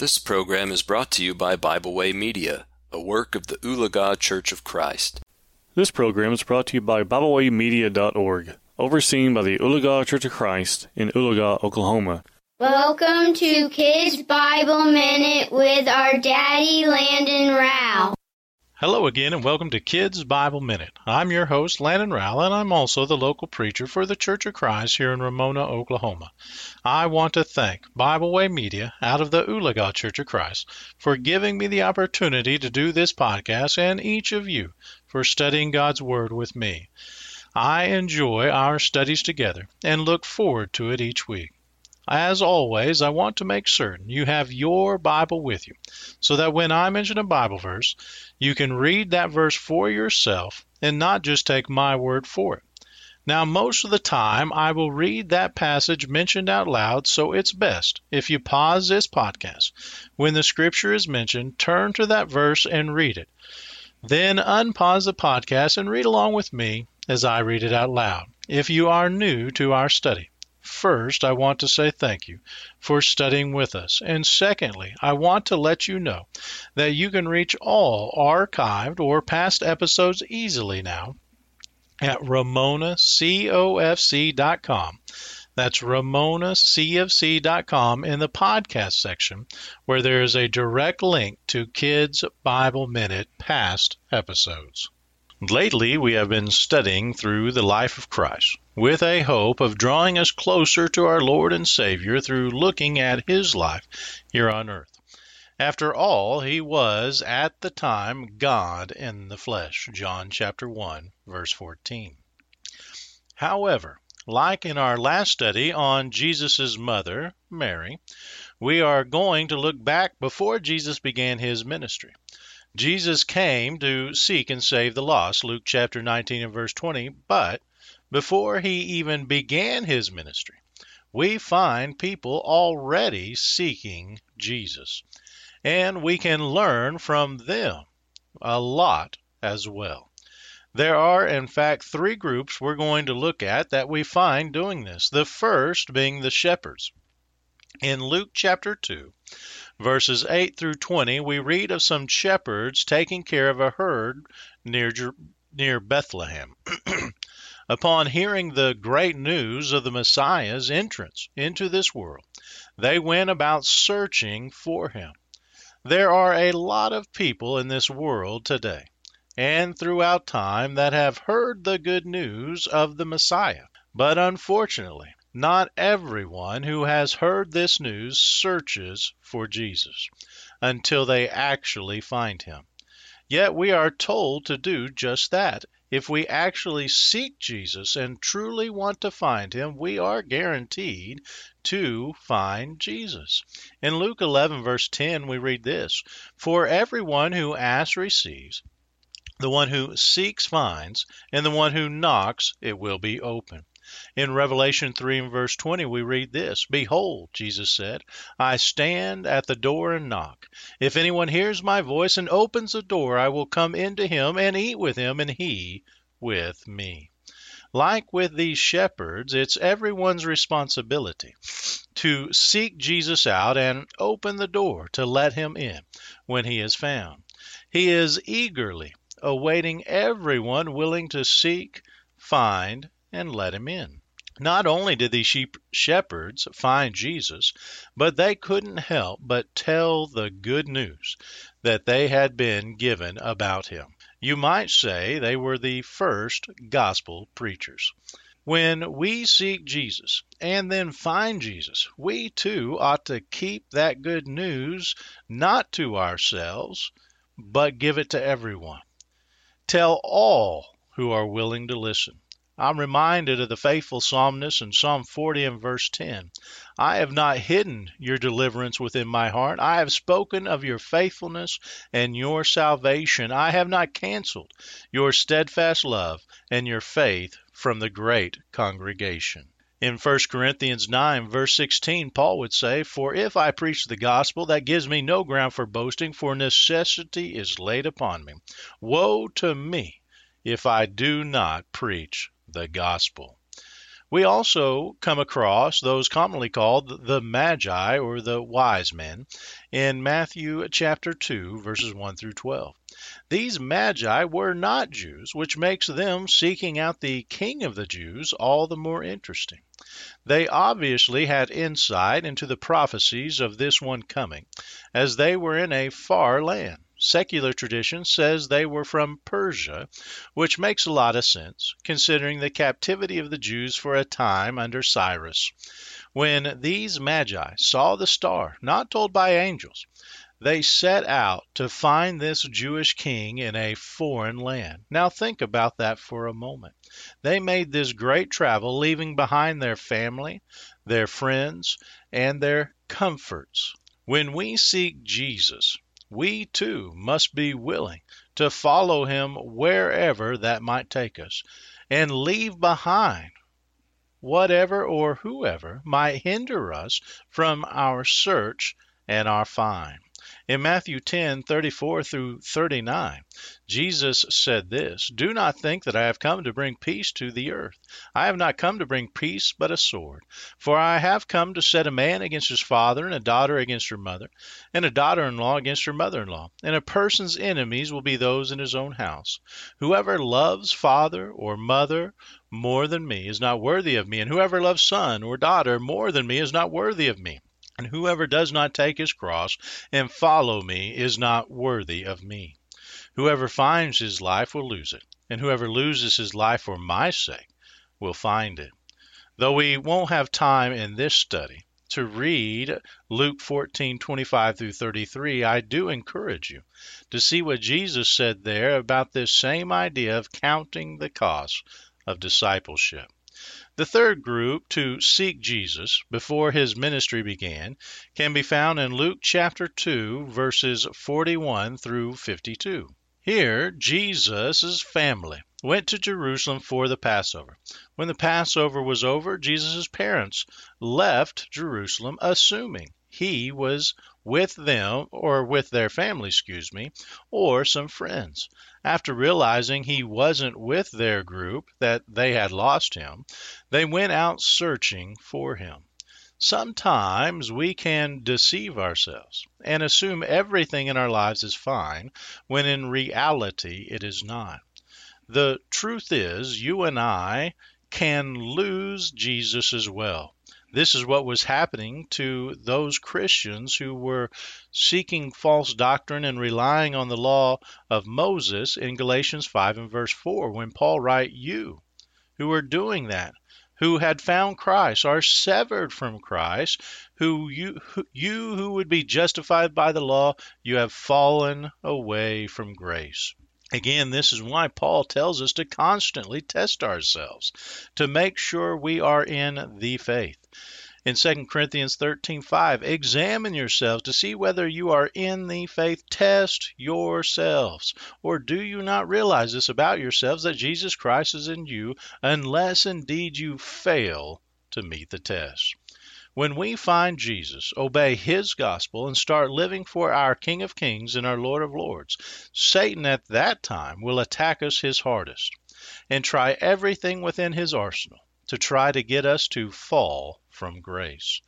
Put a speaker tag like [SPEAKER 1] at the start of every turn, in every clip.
[SPEAKER 1] This program is brought to you by Bible Way Media, a work of the Oologah Church of Christ.
[SPEAKER 2] This program is brought to you by BibleWayMedia.org, overseen by the Oologah Church of Christ in Oologah, Oklahoma.
[SPEAKER 3] Welcome to Kids Bible Minute with our daddy Landon Rao.
[SPEAKER 4] Hello again, and welcome to Kids Bible Minute. I'm your host, Landon Rowell, and I'm also the local preacher for the Church of Christ here in Ramona, Oklahoma. I want to thank Bible Way Media out of the Oologah Church of Christ for giving me the opportunity to do this podcast and each of you for studying God's Word with me. I enjoy our studies together and look forward to it each week. As always, I want to make certain you have your Bible with you so that when I mention a Bible verse, you can read that verse for yourself and not just take my word for it. Now, most of the time, I will read that passage mentioned out loud, so it's best if you pause this podcast. When the scripture is mentioned, turn to that verse and read it. Then unpause the podcast and read along with me as I read it out loud. If you are new to our study, First, I want to say thank you for studying with us. And secondly, I want to let you know that you can reach all archived or past episodes easily now at ramonacofc.com. That's ramonacofc.com in the podcast section where there is a direct link to Kids Bible Minute past episodes. Lately, we have been studying through the life of Christ with a hope of drawing us closer to our Lord and Savior through looking at His life here on earth. After all, He was at the time God in the flesh. John chapter 1, verse 14. However, like in our last study on Jesus' mother, Mary, we are going to look back before Jesus began his ministry. Jesus came to seek and save the lost, Luke chapter 19 and verse 20, but before he even began his ministry, we find people already seeking Jesus. And we can learn from them a lot as well. There are, in fact, three groups we're going to look at that we find doing this. The first being the shepherds. In Luke chapter 2, verses 8 through 20, we read of some shepherds taking care of a herd near, near Bethlehem. Upon hearing the great news of the Messiah's entrance into this world, they went about searching for him. There are a lot of people in this world today and throughout time that have heard the good news of the Messiah. But unfortunately, not everyone who has heard this news searches for Jesus until they actually find him. Yet we are told to do just that. If we actually seek Jesus and truly want to find him, we are guaranteed to find Jesus. In Luke 11, verse 10, we read this For everyone who asks receives, the one who seeks finds, and the one who knocks it will be open. In Revelation 3 and verse 20, we read this Behold, Jesus said, I stand at the door and knock. If anyone hears my voice and opens the door, I will come into him and eat with him, and he with me. Like with these shepherds, it's everyone's responsibility to seek Jesus out and open the door to let him in when he is found. He is eagerly awaiting everyone willing to seek, find, and let him in. Not only did these sheep shepherds find Jesus, but they couldn't help but tell the good news that they had been given about him. You might say they were the first gospel preachers. When we seek Jesus and then find Jesus, we too ought to keep that good news not to ourselves, but give it to everyone. Tell all who are willing to listen. I'm reminded of the faithful psalmist in Psalm 40 and verse 10. I have not hidden your deliverance within my heart. I have spoken of your faithfulness and your salvation. I have not canceled your steadfast love and your faith from the great congregation. In 1 Corinthians 9, verse 16, Paul would say, For if I preach the gospel, that gives me no ground for boasting, for necessity is laid upon me. Woe to me if I do not preach the gospel. We also come across those commonly called the Magi or the wise men in Matthew chapter 2, verses 1 through 12. These Magi were not Jews, which makes them seeking out the King of the Jews all the more interesting. They obviously had insight into the prophecies of this one coming, as they were in a far land. Secular tradition says they were from Persia, which makes a lot of sense, considering the captivity of the Jews for a time under Cyrus. When these Magi saw the star, not told by angels, they set out to find this Jewish king in a foreign land. Now think about that for a moment. They made this great travel, leaving behind their family, their friends, and their comforts. When we seek Jesus, we too must be willing to follow him wherever that might take us and leave behind whatever or whoever might hinder us from our search and our find. In Matthew 10 34 through 39, Jesus said this Do not think that I have come to bring peace to the earth. I have not come to bring peace, but a sword. For I have come to set a man against his father, and a daughter against her mother, and a daughter in law against her mother in law. And a person's enemies will be those in his own house. Whoever loves father or mother more than me is not worthy of me, and whoever loves son or daughter more than me is not worthy of me. And whoever does not take his cross and follow me is not worthy of me. Whoever finds his life will lose it, and whoever loses his life for my sake will find it. Though we won't have time in this study to read Luke 14:25 through 33, I do encourage you to see what Jesus said there about this same idea of counting the cost of discipleship. The third group to seek Jesus before his ministry began can be found in Luke chapter 2, verses 41 through 52. Here, Jesus' family went to Jerusalem for the Passover. When the Passover was over, Jesus' parents left Jerusalem, assuming he was with them, or with their family, excuse me, or some friends. After realizing he wasn't with their group, that they had lost him, they went out searching for him. Sometimes we can deceive ourselves and assume everything in our lives is fine when in reality it is not. The truth is, you and I can lose Jesus as well. This is what was happening to those Christians who were seeking false doctrine and relying on the law of Moses in Galatians 5 and verse 4 when Paul writes, You who are doing that, who had found Christ, are severed from Christ, who you, who, you who would be justified by the law, you have fallen away from grace. Again, this is why Paul tells us to constantly test ourselves to make sure we are in the faith. In 2 Corinthians 13:5, examine yourselves to see whether you are in the faith. Test yourselves. Or do you not realize this about yourselves that Jesus Christ is in you, unless indeed you fail to meet the test? When we find Jesus, obey his gospel, and start living for our King of Kings and our Lord of Lords, Satan at that time will attack us his hardest and try everything within his arsenal to try to get us to fall from grace.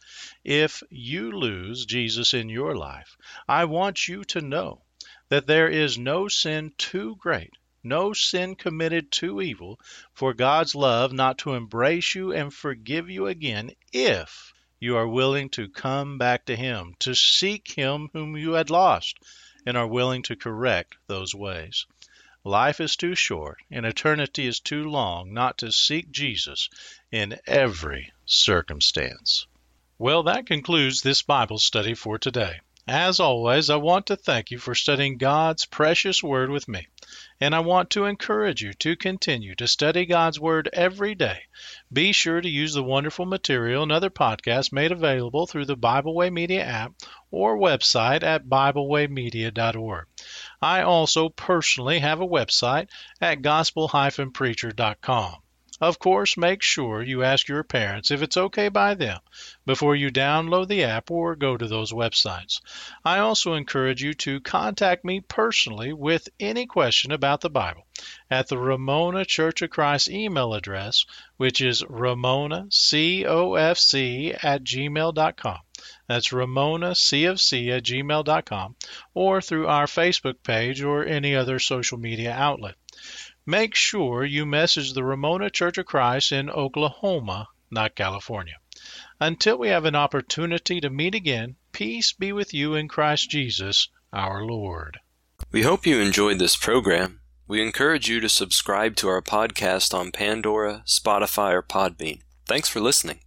[SPEAKER 4] If you lose Jesus in your life, I want you to know that there is no sin too great no sin committed too evil for God's love not to embrace you and forgive you again if you are willing to come back to Him, to seek Him whom you had lost, and are willing to correct those ways. Life is too short and eternity is too long not to seek Jesus in every circumstance. Well, that concludes this Bible study for today. As always, I want to thank you for studying God's precious Word with me. And I want to encourage you to continue to study God's Word every day. Be sure to use the wonderful material and other podcasts made available through the Bible Way Media app or website at BibleWayMedia.org. I also personally have a website at gospel-preacher.com. Of course, make sure you ask your parents if it's okay by them before you download the app or go to those websites. I also encourage you to contact me personally with any question about the Bible at the Ramona Church of Christ email address, which is ramonacofc at gmail.com. That's ramonacofc at gmail.com or through our Facebook page or any other social media outlet make sure you message the Ramona Church of Christ in Oklahoma, not California. Until we have an opportunity to meet again, peace be with you in Christ Jesus, our Lord.
[SPEAKER 1] We hope you enjoyed this program. We encourage you to subscribe to our podcast on Pandora, Spotify, or Podbean. Thanks for listening.